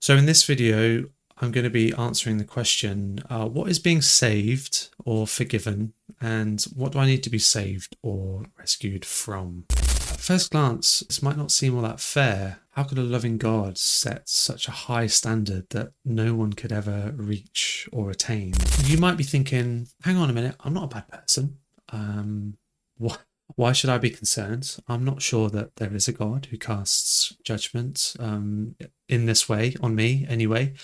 So in this video, I'm going to be answering the question, uh, what is being saved or forgiven and what do I need to be saved or rescued from? At first glance, this might not seem all that fair. How could a loving God set such a high standard that no one could ever reach or attain? You might be thinking, hang on a minute, I'm not a bad person. Um, what? Why should I be concerned? I'm not sure that there is a God who casts judgment um, in this way on me, anyway.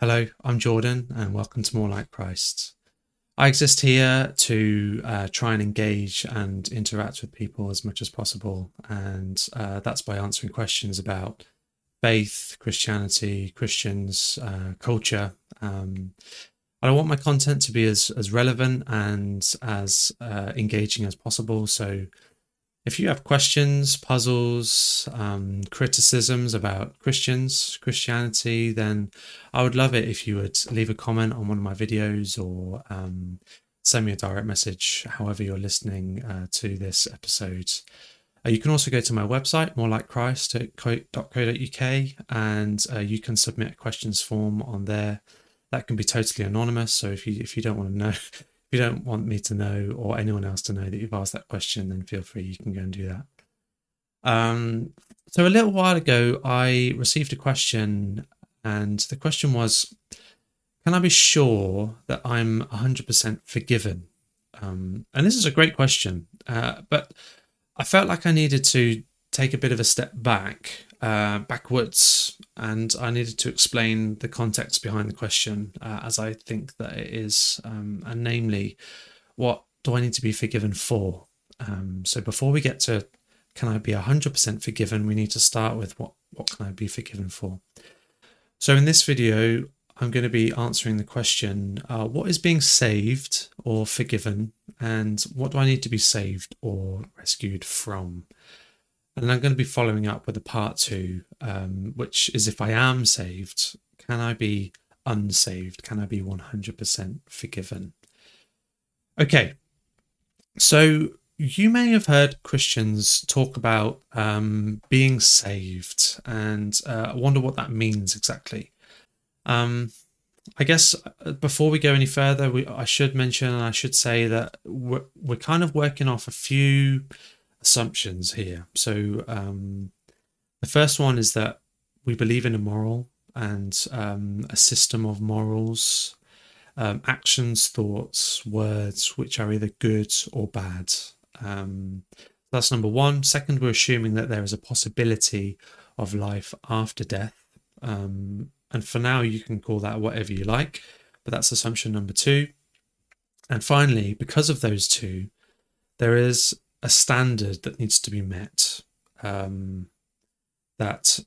Hello, I'm Jordan, and welcome to More Like Christ. I exist here to uh, try and engage and interact with people as much as possible, and uh, that's by answering questions about faith, Christianity, Christians, uh, culture. Um, I want my content to be as, as relevant and as uh, engaging as possible. So if you have questions, puzzles, um, criticisms about Christians, Christianity, then I would love it if you would leave a comment on one of my videos or um, send me a direct message, however you're listening uh, to this episode. Uh, you can also go to my website, morelikechrist.co.uk, and uh, you can submit a questions form on there. That can be totally anonymous. So if you if you don't want to know, if you don't want me to know or anyone else to know that you've asked that question, then feel free. You can go and do that. Um, so a little while ago, I received a question, and the question was, "Can I be sure that I'm 100% forgiven?" Um, and this is a great question, uh, but I felt like I needed to take a bit of a step back, uh, backwards, and I needed to explain the context behind the question uh, as I think that it is, um, and namely, what do I need to be forgiven for? Um, so before we get to can I be 100% forgiven, we need to start with what, what can I be forgiven for? So in this video, I'm going to be answering the question uh, what is being saved or forgiven, and what do I need to be saved or rescued from? And I'm going to be following up with a part two, um, which is if I am saved, can I be unsaved? Can I be 100% forgiven? Okay, so you may have heard Christians talk about um, being saved, and uh, I wonder what that means exactly. Um, I guess uh, before we go any further, we, I should mention and I should say that we're, we're kind of working off a few assumptions here. So um, the first one is that we believe in a moral and um, a system of morals, um, actions, thoughts, words, which are either good or bad. Um, that's number one. Second, we're assuming that there is a possibility of life after death. Um, and for now, you can call that whatever you like, but that's assumption number two. And finally, because of those two, there is a standard that needs to be met um, that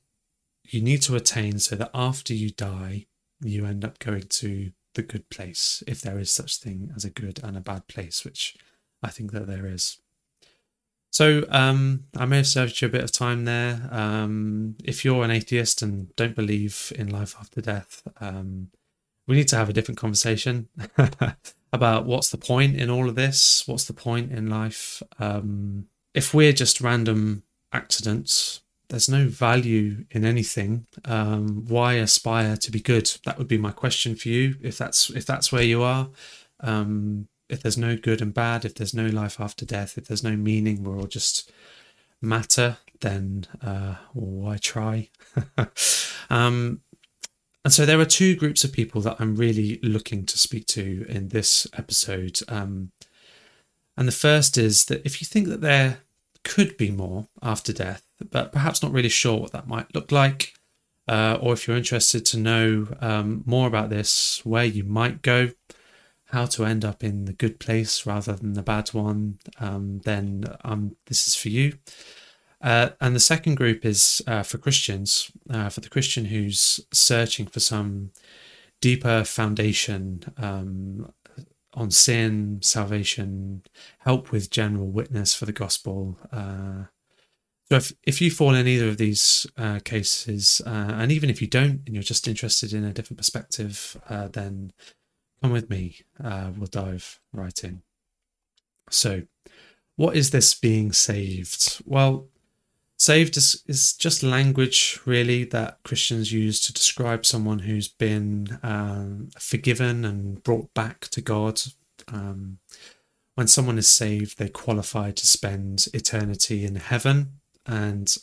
you need to attain so that after you die, you end up going to the good place, if there is such thing as a good and a bad place, which I think that there is. So um, I may have saved you a bit of time there. Um, if you're an atheist and don't believe in life after death, um, we need to have a different conversation about what's the point in all of this. What's the point in life? Um, if we're just random accidents, there's no value in anything. Um, why aspire to be good? That would be my question for you. If that's if that's where you are. Um, if there's no good and bad, if there's no life after death, if there's no meaning, we're all just matter, then uh, why try? um, and so there are two groups of people that I'm really looking to speak to in this episode. Um, and the first is that if you think that there could be more after death, but perhaps not really sure what that might look like, uh, or if you're interested to know um, more about this, where you might go, how to end up in the good place rather than the bad one, um, then um, this is for you. Uh, and the second group is uh, for Christians, uh, for the Christian who's searching for some deeper foundation um, on sin, salvation, help with general witness for the gospel. Uh, so if, if you fall in either of these uh, cases, uh, and even if you don't, and you're just interested in a different perspective, then Come with me. Uh, we'll dive right in. So, what is this being saved? Well, saved is, is just language, really, that Christians use to describe someone who's been um, forgiven and brought back to God. Um, when someone is saved, they qualify to spend eternity in heaven and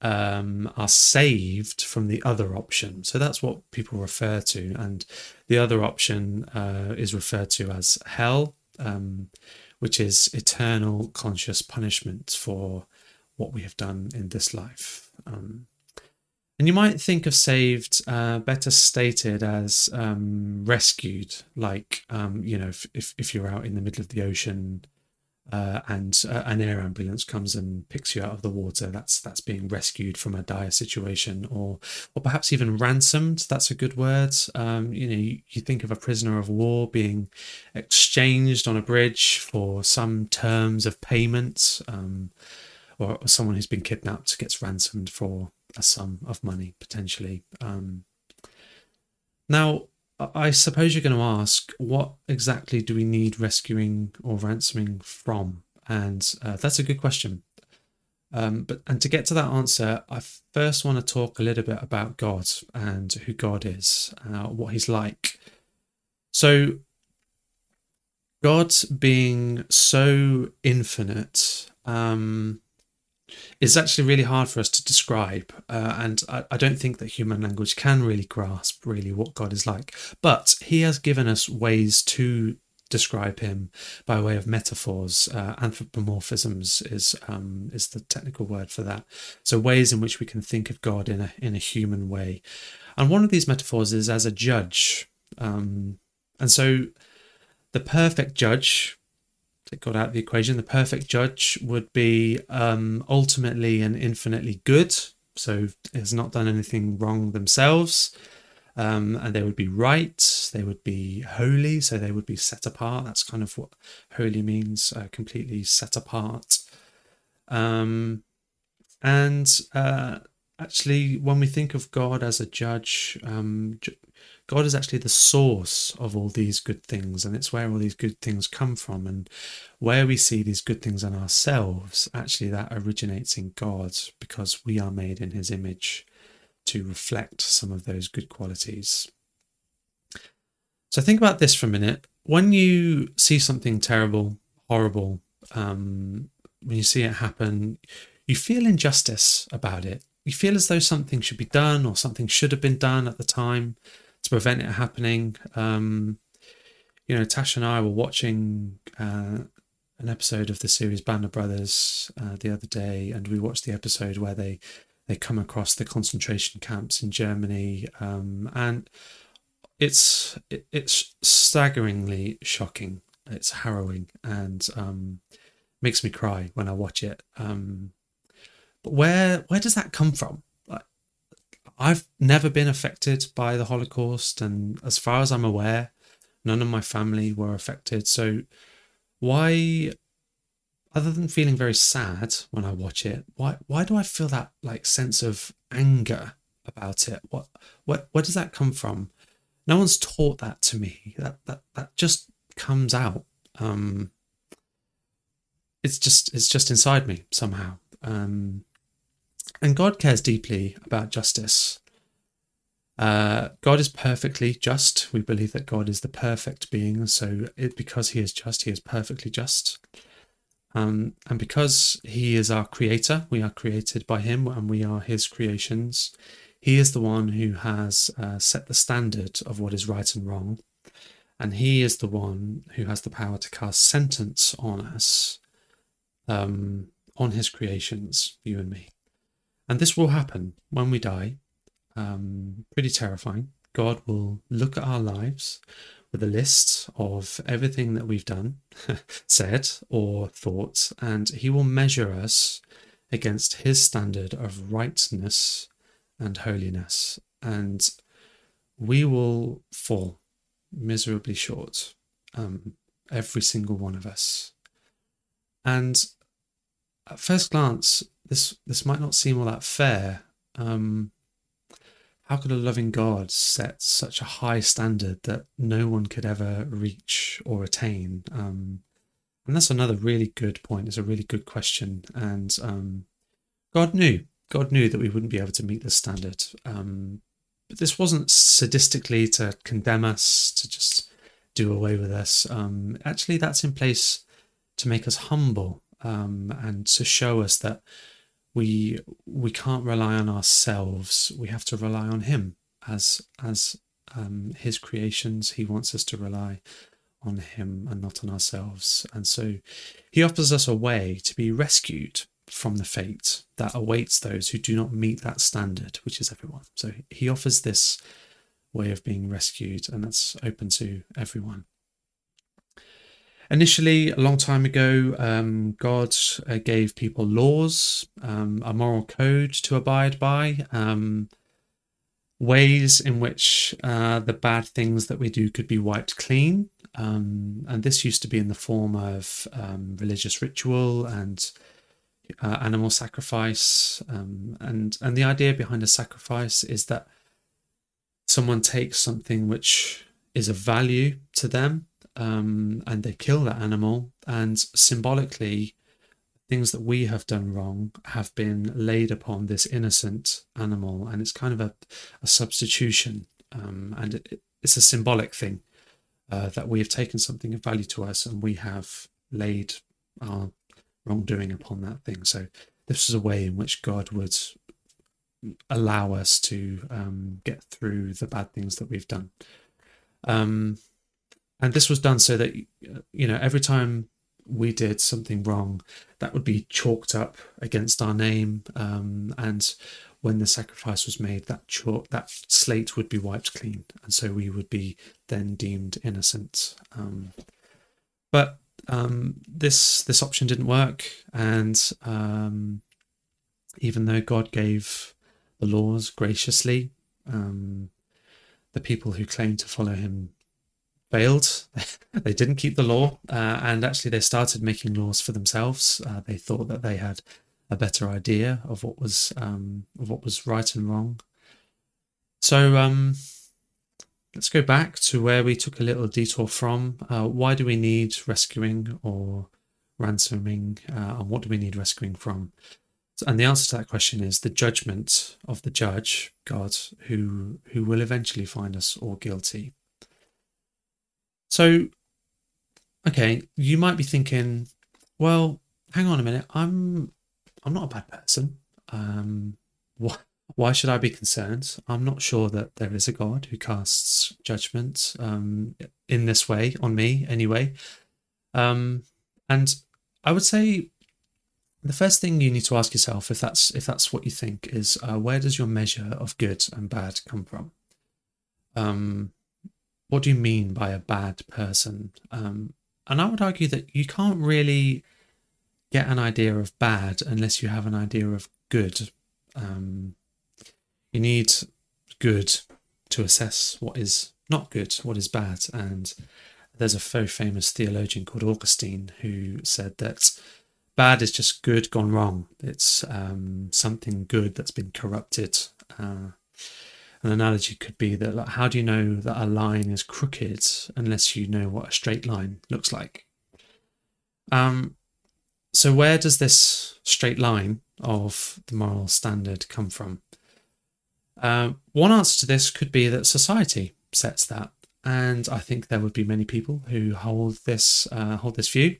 um, are saved from the other option. So that's what people refer to. And the other option uh, is referred to as hell, um, which is eternal conscious punishment for what we have done in this life. Um, and you might think of saved uh, better stated as um, rescued, like, um, you know, if, if, if, you're out in the middle of the ocean uh, and uh, an air ambulance comes and picks you out of the water, that's that's being rescued from a dire situation, or or perhaps even ransomed. That's a good word. Um, you know, you, you think of a prisoner of war being exchanged on a bridge for some terms of payment. Um, or someone who's been kidnapped gets ransomed for a sum of money potentially. Um, now, I suppose you're going to ask, what exactly do we need rescuing or ransoming from? And uh, that's a good question. Um, but and to get to that answer, I first want to talk a little bit about God and who God is, uh, what He's like. So, God being so infinite, um, is actually really hard for us to describe. Uh, and I, I, don't think that human language can really grasp really what God is like. But He has given us ways to describe Him by way of metaphors. Uh, anthropomorphisms is um, is the technical word for that. So ways in which we can think of God in a in a human way. And one of these metaphors is as a judge. Um, and so the perfect judge take God out of the equation, the perfect judge would be um, ultimately and infinitely good. So has not done anything wrong themselves. Um, and they would be right. They would be holy. So they would be set apart. That's kind of what holy means, uh, completely set apart. Um, and uh, actually, when we think of God as a judge, um, God is actually the source of all these good things, and it's where all these good things come from. And where we see these good things in ourselves, actually, that originates in God because we are made in His image to reflect some of those good qualities. So think about this for a minute. When you see something terrible, horrible, um, when you see it happen, you feel injustice about it. You feel as though something should be done or something should have been done at the time to prevent it happening. Um, you know, Tash and I were watching uh, an episode of the series Band of Brothers uh, the other day, and we watched the episode where they they come across the concentration camps in Germany, um, and it's it, it's staggeringly shocking. It's harrowing and um, makes me cry when I watch it. Um, but where where does that come from? I've never been affected by the Holocaust, and as far as I'm aware, none of my family were affected. So, why, other than feeling very sad when I watch it, why why do I feel that like sense of anger about it? What what where does that come from? No one's taught that to me. That that that just comes out. Um, it's just it's just inside me somehow. Um, and God cares deeply about justice. Uh, God is perfectly just. We believe that God is the perfect being. So, it, because He is just, He is perfectly just. Um, and because He is our creator, we are created by Him and we are His creations. He is the one who has uh, set the standard of what is right and wrong. And He is the one who has the power to cast sentence on us, um, on His creations, you and me. And this will happen when we die. Um, pretty terrifying. God will look at our lives with a list of everything that we've done, said, or thought, and He will measure us against His standard of rightness and holiness. And we will fall miserably short, um, every single one of us. And at first glance, this this might not seem all that fair. Um, how could a loving God set such a high standard that no one could ever reach or attain? Um, and that's another really good point. It's a really good question, and um, God knew. God knew that we wouldn't be able to meet the standard. Um, but this wasn't sadistically to condemn us, to just do away with us. Um, actually, that's in place to make us humble um, and to show us that we we can't rely on ourselves. We have to rely on Him as as um, His creations. He wants us to rely on Him and not on ourselves. And so, He offers us a way to be rescued from the fate that awaits those who do not meet that standard, which is everyone. So He offers this way of being rescued, and that's open to everyone. Initially, a long time ago, um, God uh, gave people laws, um, a moral code to abide by, um, ways in which uh, the bad things that we do could be wiped clean. Um, and this used to be in the form of um, religious ritual and uh, animal sacrifice. Um, and, and the idea behind a sacrifice is that someone takes something which is of value to them um, and they kill that animal, and symbolically, things that we have done wrong have been laid upon this innocent animal, and it's kind of a, a substitution, um, and it, it's a symbolic thing uh, that we have taken something of value to us and we have laid our wrongdoing upon that thing. So this is a way in which God would allow us to um, get through the bad things that we've done. Um, and this was done so that you know every time we did something wrong, that would be chalked up against our name, um, and when the sacrifice was made, that chalk that slate would be wiped clean, and so we would be then deemed innocent. Um, but um, this this option didn't work, and um, even though God gave the laws graciously. Um, the people who claimed to follow him failed. they didn't keep the law, uh, and actually they started making laws for themselves. Uh, they thought that they had a better idea of what was um, of what was right and wrong. So um, let's go back to where we took a little detour from. Uh, why do we need rescuing or ransoming, uh, and what do we need rescuing from? And the answer to that question is the judgment of the judge, God, who who will eventually find us all guilty. So, okay, you might be thinking, well, hang on a minute, I'm I'm not a bad person. Um, why why should I be concerned? I'm not sure that there is a God who casts judgment um, in this way on me, anyway. Um, and I would say the first thing you need to ask yourself, if that's if that's what you think, is uh, where does your measure of good and bad come from? Um, what do you mean by a bad person? Um, and I would argue that you can't really get an idea of bad unless you have an idea of good. Um, you need good to assess what is not good, what is bad. And there's a very famous theologian called Augustine who said that bad is just good gone wrong. It's um, something good that's been corrupted. Uh, an analogy could be that like, how do you know that a line is crooked unless you know what a straight line looks like? Um, so where does this straight line of the moral standard come from? Uh, one answer to this could be that society sets that, and I think there would be many people who hold this uh, hold this view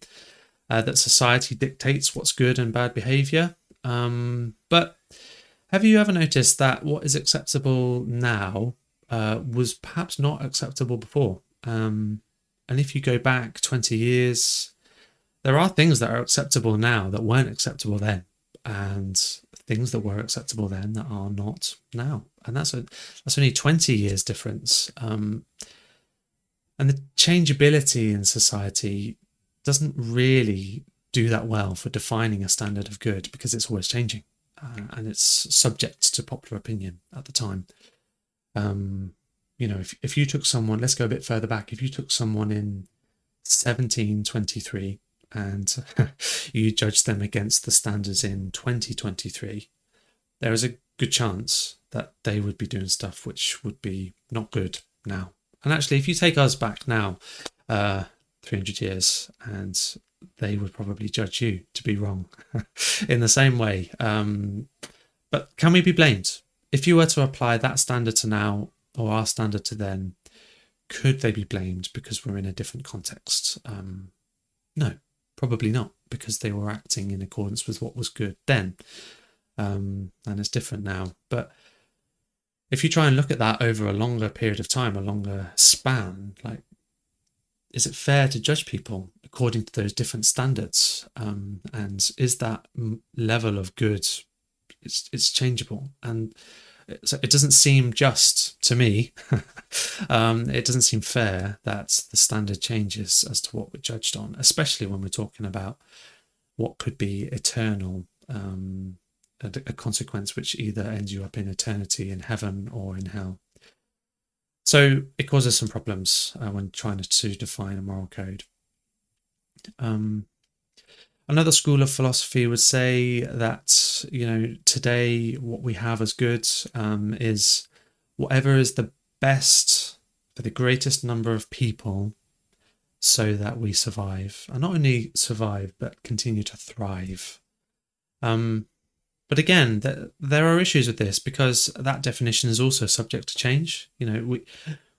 uh, that society dictates what's good and bad behavior. Um, but have you ever noticed that what is acceptable now uh, was perhaps not acceptable before? Um, and if you go back 20 years, there are things that are acceptable now that weren't acceptable then, and things that were acceptable then that are not now. And that's a that's only 20 years difference. Um, and the changeability in society doesn't really do that well for defining a standard of good because it's always changing uh, and it's subject to popular opinion at the time. Um, you know, if, if you took someone, let's go a bit further back, if you took someone in 1723 and you judged them against the standards in 2023, there is a good chance that they would be doing stuff which would be not good now. And actually, if you take us back now, uh, 300 years and they would probably judge you to be wrong in the same way. Um, but can we be blamed? If you were to apply that standard to now or our standard to then, could they be blamed because we're in a different context? Um, no, probably not, because they were acting in accordance with what was good then. Um, and it's different now. But if you try and look at that over a longer period of time, a longer span, like, is it fair to judge people according to those different standards? Um, and is that level of good, it's, it's changeable. And so it doesn't seem just to me. um, it doesn't seem fair that the standard changes as to what we're judged on, especially when we're talking about what could be eternal, um, a, a consequence which either ends you up in eternity in heaven or in hell. So it causes some problems uh, when trying to define a moral code. Um, Another school of philosophy would say that, you know, today what we have as good um, is whatever is the best for the greatest number of people so that we survive. And not only survive, but continue to thrive. Um, but again, th- there are issues with this because that definition is also subject to change. You know, we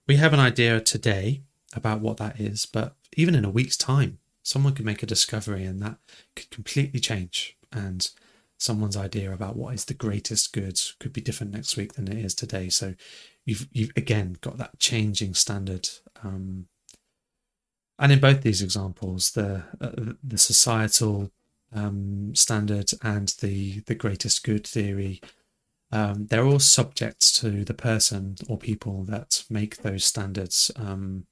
we have an idea today about what that is, but even in a week's time, someone could make a discovery and that could completely change and someone's idea about what is the greatest good could be different next week than it is today so you've you've again got that changing standard um, and in both these examples the uh, the societal um, standard and the the greatest good theory um, they're all subject to the person or people that make those standards um,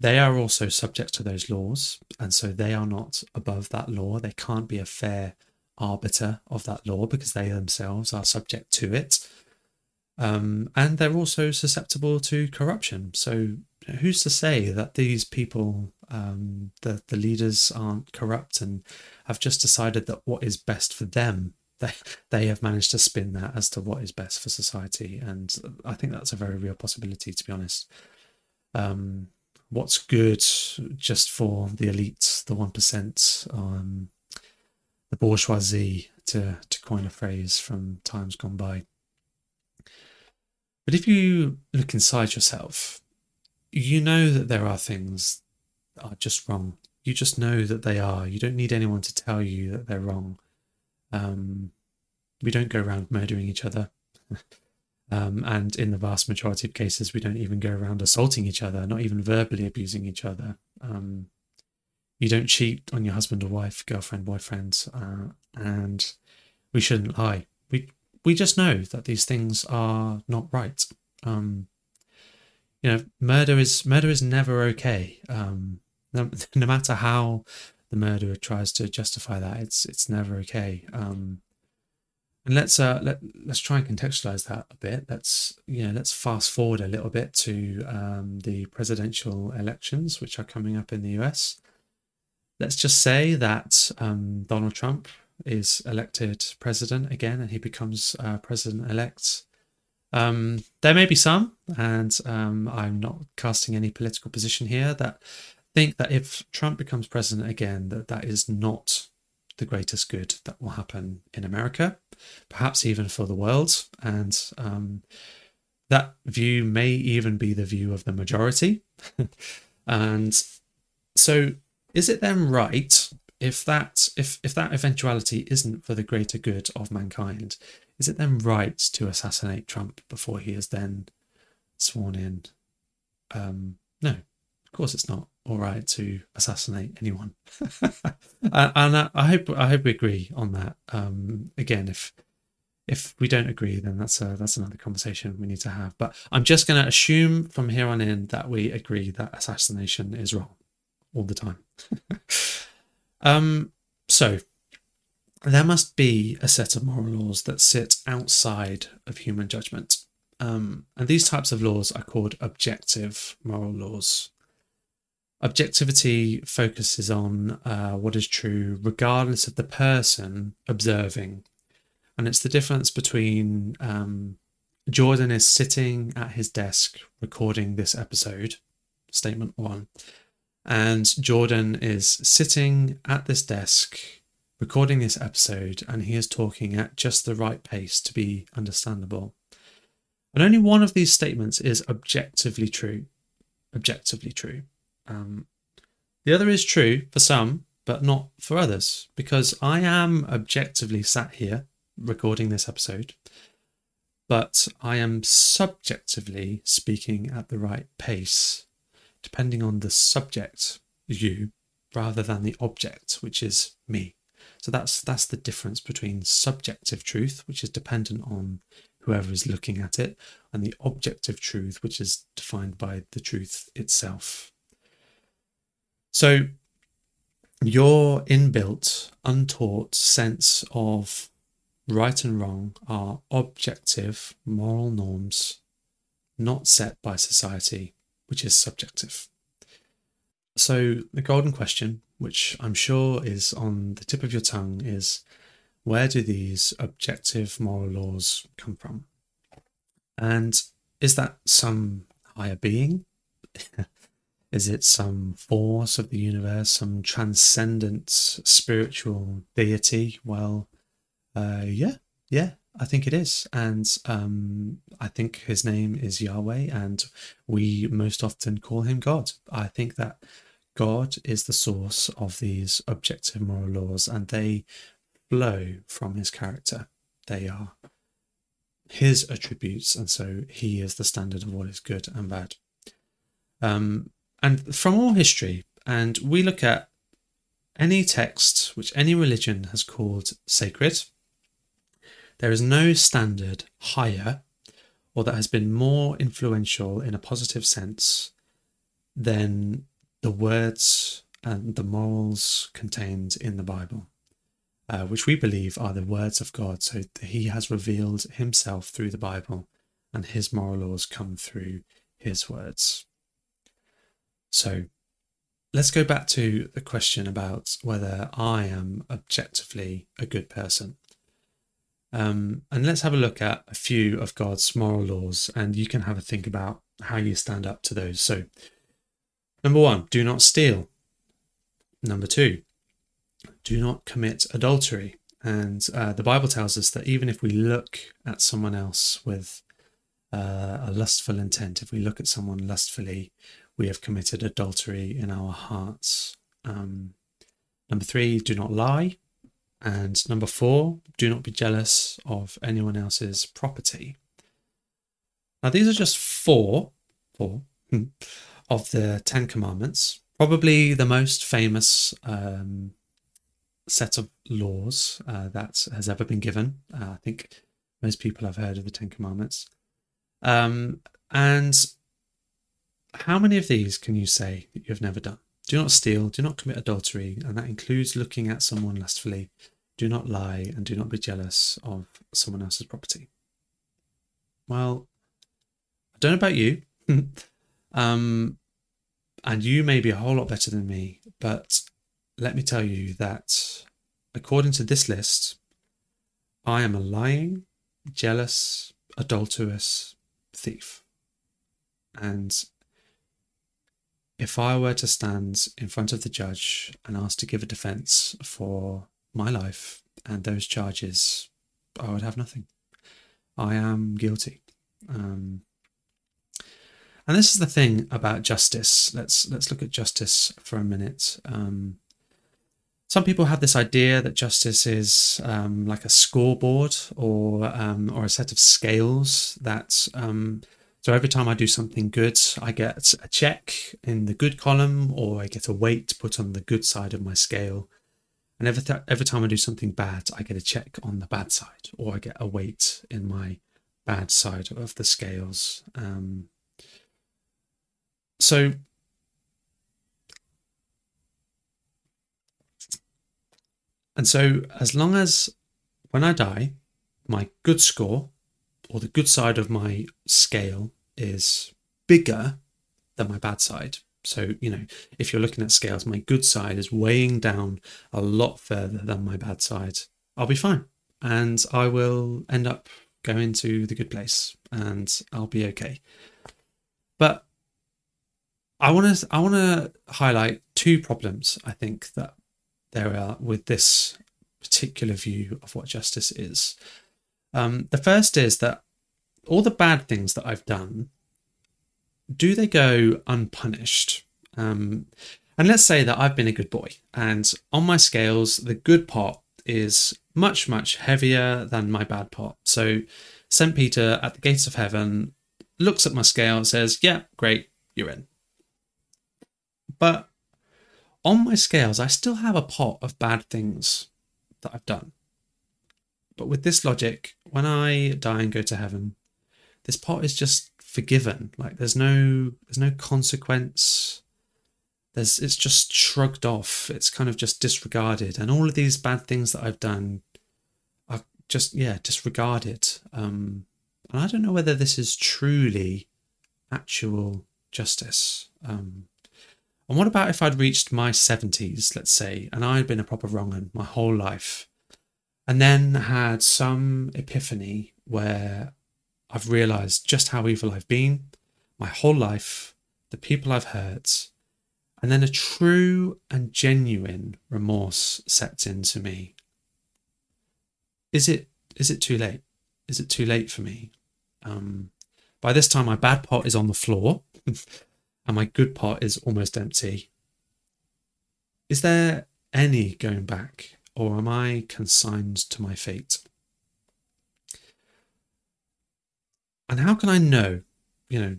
they are also subject to those laws, and so they are not above that law. They can't be a fair arbiter of that law because they themselves are subject to it. Um, and they're also susceptible to corruption. So, who's to say that these people, um, the the leaders, aren't corrupt and have just decided that what is best for them, they they have managed to spin that as to what is best for society. And I think that's a very real possibility, to be honest. Um, what's good just for the elite the one percent, um, the bourgeoisie, to to coin a phrase from times gone by. But if you look inside yourself, you know that there are things are just wrong. You just know that they are. You don't need anyone to tell you that they're wrong. Um, we don't go around murdering each other. Um, and in the vast majority of cases, we don't even go around assaulting each other, not even verbally abusing each other. Um, you don't cheat on your husband or wife, girlfriend, boyfriend, uh, and we shouldn't lie. We we just know that these things are not right. Um, you know, murder is murder is never okay. Um, no, no, matter how the murderer tries to justify that, it's it's never okay. Um, and let's uh, let let's try and contextualize that a bit. Let's you know let's fast forward a little bit to um, the presidential elections, which are coming up in the US. Let's just say that um, Donald Trump is elected president again, and he becomes uh, president elect. Um, there may be some, and um, I'm not casting any political position here, that think that if Trump becomes president again, that that is not the greatest good that will happen in America, perhaps even for the world. And um, that view may even be the view of the majority. and so, is it then right if that if if that eventuality isn't for the greater good of mankind? Is it then right to assassinate Trump before he is then sworn in? Um, no, of course it's not all right to assassinate anyone. and I, hope I hope we agree on that. Um, again, if if we don't agree, then that's a, that's another conversation we need to have. But I'm just going to assume from here on in that we agree that assassination is wrong all the time. um, so there must be a set of moral laws that sit outside of human judgment. Um, and these types of laws are called objective moral laws. Objectivity focuses on uh, what is true regardless of the person observing. And it's the difference between um, Jordan is sitting at his desk recording this episode, statement one, And Jordan is sitting at this desk recording this episode, and he is talking at just the right pace to be understandable. And only one of these statements is objectively true. Objectively true. Um, the other is true for some, but not for others, because I am objectively sat here recording this episode, but I am subjectively speaking at the right pace, depending on the subject, you, rather than the object, which is me. So that's that's the difference between subjective truth, which is dependent on whoever is looking at it, and the objective truth, which is defined by the truth itself. So your inbuilt, untaught sense of right and wrong are objective moral norms not set by society, which is subjective. So, the golden question, which I'm sure is on the tip of your tongue, is where do these objective moral laws come from? And is that some higher being? Is it some force of the universe, some transcendent spiritual deity? Well, uh, yeah, yeah, I think it is. And um, I think his name is Yahweh, and we most often call him God. I think that God is the source of these objective moral laws, and they flow from his character. They are his attributes, and so he is the standard of what is good and bad. Um, and from all history, and we look at any text which any religion has called sacred, there is no standard higher or that has been more influential in a positive sense than the words and the morals contained in the Bible, uh, which we believe are the words of God. So he has revealed himself through the Bible, and his moral laws come through his words. So let's go back to the question about whether I am objectively a good person. Um, and let's have a look at a few of God's moral laws, and you can have a think about how you stand up to those. So, number one, do not steal. Number two, do not commit adultery. And uh, the Bible tells us that even if we look at someone else with uh, a lustful intent, if we look at someone lustfully, we have committed adultery in our hearts. Um, number three, do not lie. And number four, do not be jealous of anyone else's property. Now, these are just four, four hmm, of the Ten Commandments, probably the most famous um, set of laws uh, that has ever been given. Uh, I think most people have heard of the Ten Commandments. Um, and how many of these can you say that you have never done? Do not steal, do not commit adultery, and that includes looking at someone lustfully. Do not lie, and do not be jealous of someone else's property. Well, I don't know about you, um, and you may be a whole lot better than me, but let me tell you that according to this list, I am a lying, jealous, adulterous thief. And if I were to stand in front of the judge and ask to give a defense for my life and those charges, I would have nothing. I am guilty. Um, and this is the thing about justice. Let's let's look at justice for a minute. Um, some people have this idea that justice is um, like a scoreboard or um, or a set of scales that um, so every time I do something good, I get a check in the good column or I get a weight put on the good side of my scale. And every, th- every time I do something bad, I get a check on the bad side or I get a weight in my bad side of the scales. Um, so and so as long as when I die, my good score or the good side of my scale is bigger than my bad side. So, you know, if you're looking at scales, my good side is weighing down a lot further than my bad side. I'll be fine. And I will end up going to the good place and I'll be okay. But I want to I want to highlight two problems I think that there are with this particular view of what justice is. Um, the first is that all the bad things that I've done, do they go unpunished? Um, and let's say that I've been a good boy, and on my scales, the good pot is much, much heavier than my bad pot. So St. Peter at the gates of heaven looks at my scale and says, Yeah, great, you're in. But on my scales, I still have a pot of bad things that I've done. But with this logic, when I die and go to heaven, this pot is just forgiven. Like there's no there's no consequence. There's it's just shrugged off. It's kind of just disregarded. And all of these bad things that I've done are just yeah, disregarded. Um and I don't know whether this is truly actual justice. Um and what about if I'd reached my 70s, let's say, and I'd been a proper wrong my whole life, and then had some epiphany where I've realized just how evil I've been, my whole life, the people I've hurt, and then a true and genuine remorse sets into me. Is it is it too late? Is it too late for me? Um, by this time, my bad pot is on the floor. and my good pot is almost empty. Is there any going back, or am I consigned to my fate? And how can I know, you know,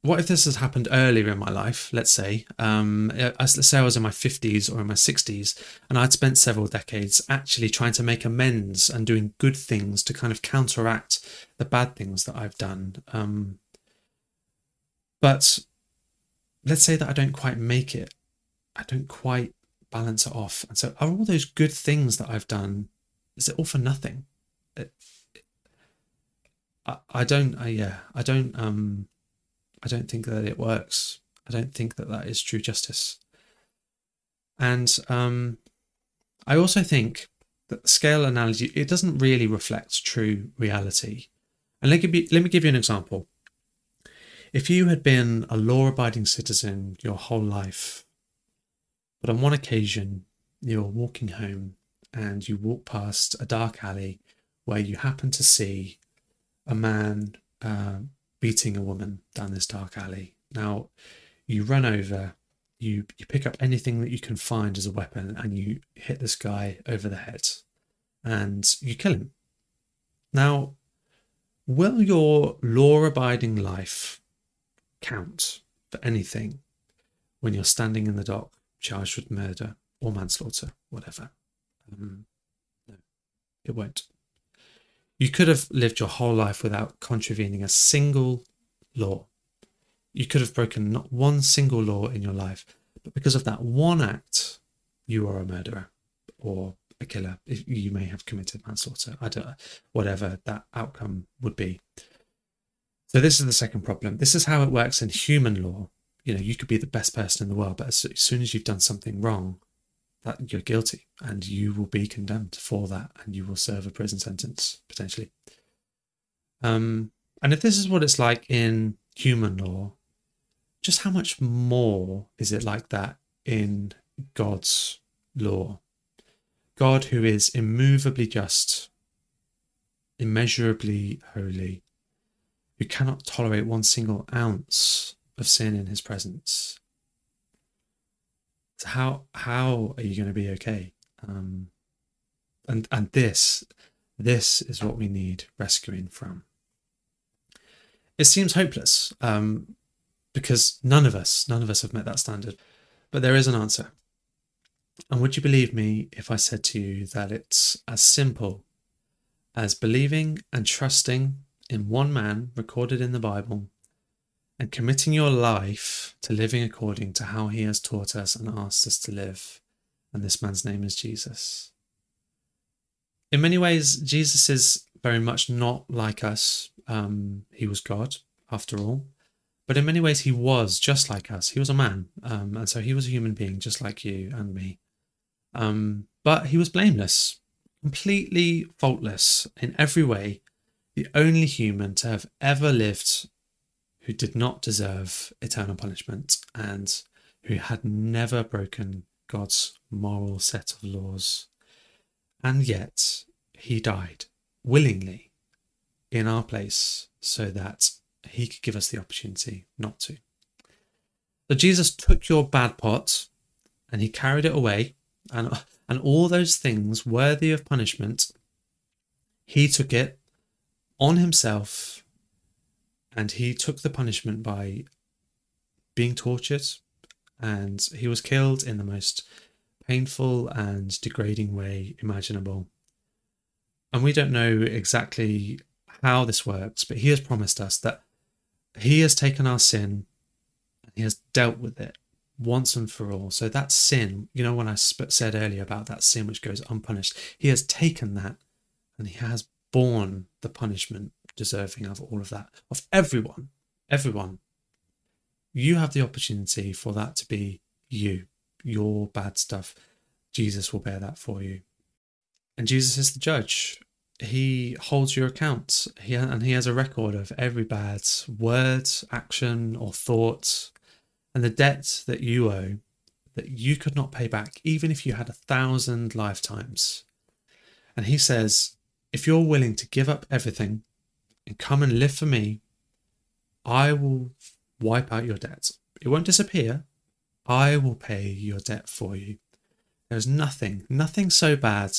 what if this has happened earlier in my life? Let's say, um, let's say I was in my 50s or in my 60s, and I'd spent several decades actually trying to make amends and doing good things to kind of counteract the bad things that I've done. Um, but let's say that I don't quite make it, I don't quite balance it off. And so, are all those good things that I've done, is it all for nothing? It, I, I don't, I, yeah, I don't, um, I don't think that it works. I don't think that that is true justice. And um, I also think that the scale analogy, it doesn't really reflect true reality. And let me, let me give you an example. If you had been a law abiding citizen your whole life, but on one occasion you're walking home and you walk past a dark alley where you happen to see a man uh, beating a woman down this dark alley. Now, you run over, you, you pick up anything that you can find as a weapon, and you hit this guy over the head and you kill him. Now, will your law abiding life count for anything when you're standing in the dock charged with murder or manslaughter, whatever. Um, no, it won't. You could have lived your whole life without contravening a single law. You could have broken not one single law in your life, but because of that one act, you are a murderer or a killer. You may have committed manslaughter. I don't, whatever that outcome would be. So this is the second problem. This is how it works in human law. You know, you could be the best person in the world, but as soon as you've done something wrong, that you're guilty and you will be condemned for that and you will serve a prison sentence potentially. Um, and if this is what it's like in human law, just how much more is it like that in God's law? God, who is immovably just, immeasurably holy, who cannot tolerate one single ounce of sin in his presence. How how are you going to be okay? Um, and and this this is what we need rescuing from. It seems hopeless um, because none of us none of us have met that standard, but there is an answer. And would you believe me if I said to you that it's as simple as believing and trusting in one man recorded in the Bible and committing your life to living according to how he has taught us and asked us to live. And this man's name is Jesus. In many ways, Jesus is very much not like us. Um, he was God, after all. But in many ways, he was just like us. He was a man. Um, and so he was a human being, just like you and me. Um, but he was blameless, completely faultless in every way the only human to have ever lived who did not deserve eternal punishment and who had never broken God's moral set of laws. And yet he died willingly in our place so that he could give us the opportunity not to. So Jesus took your bad pot and he carried it away, and, and all those things worthy of punishment, he took it on himself and he took the punishment by being tortured and he was killed in the most painful and degrading way imaginable. And we don't know exactly how this works, but he has promised us that he has taken our sin and he has dealt with it once and for all. So that sin, you know, when I said earlier about that sin which goes unpunished, he has taken that and he has borne the punishment deserving of all of that, of everyone, everyone. You have the opportunity for that to be you, your bad stuff. Jesus will bear that for you. And Jesus is the judge. He holds your account, he, and he has a record of every bad word, action, or thought, and the debt that you owe that you could not pay back, even if you had a thousand lifetimes. And he says, if you're willing to give up everything and come and live for me, I will wipe out your debt. It won't disappear. I will pay your debt for you. There's nothing, nothing so bad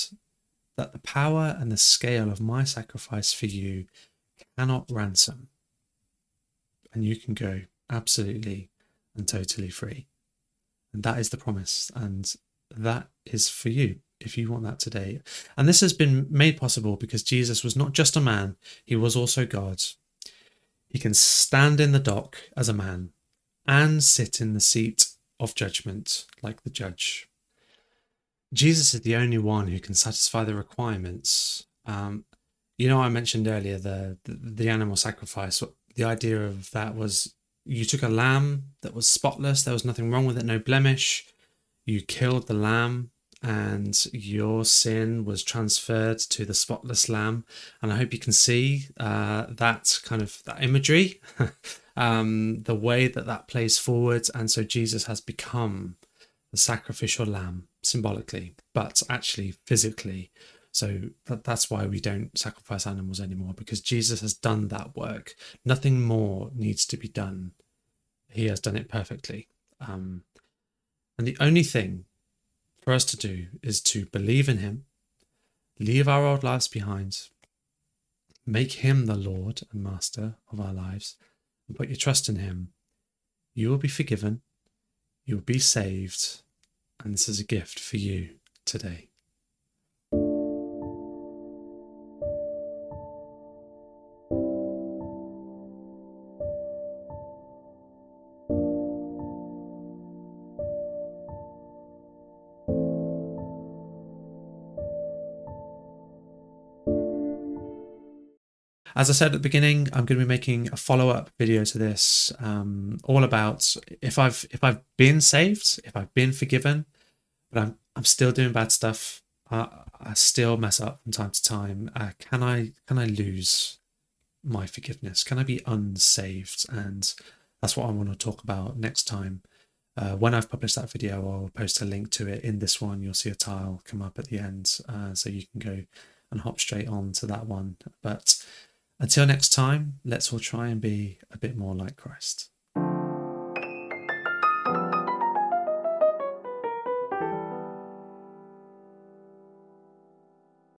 that the power and the scale of my sacrifice for you cannot ransom. And you can go absolutely and totally free. And that is the promise. And that is for you if you want that today. And this has been made possible because Jesus was not just a man, he was also God. He can stand in the dock as a man and sit in the seat of judgment like the judge. Jesus is the only one who can satisfy the requirements. Um, you know, I mentioned earlier the, the, the animal sacrifice. The idea of that was you took a lamb that was spotless, there was nothing wrong with it, no blemish. You killed the lamb, and your sin was transferred to the spotless lamb. And I hope you can see uh, that kind of that imagery, um, the way that that plays forward. And so Jesus has become the sacrificial lamb symbolically, but actually physically. So that, that's why we don't sacrifice animals anymore because Jesus has done that work. Nothing more needs to be done. He has done it perfectly. Um, and the only thing for us to do is to believe in Him, leave our old lives behind, make Him the Lord and Master of our lives, and put your trust in Him. You will be forgiven, you will be saved, and this is a gift for you today. As I said at the beginning, I'm going to be making a follow-up video to this, um, all about if I've if I've been saved, if I've been forgiven, but I'm I'm still doing bad stuff. I, I still mess up from time to time. Uh, can I can I lose my forgiveness? Can I be unsaved? And that's what I want to talk about next time. Uh, when I've published that video, I'll post a link to it in this one. You'll see a tile come up at the end, uh, so you can go and hop straight on to that one. But until next time, let's all try and be a bit more like Christ.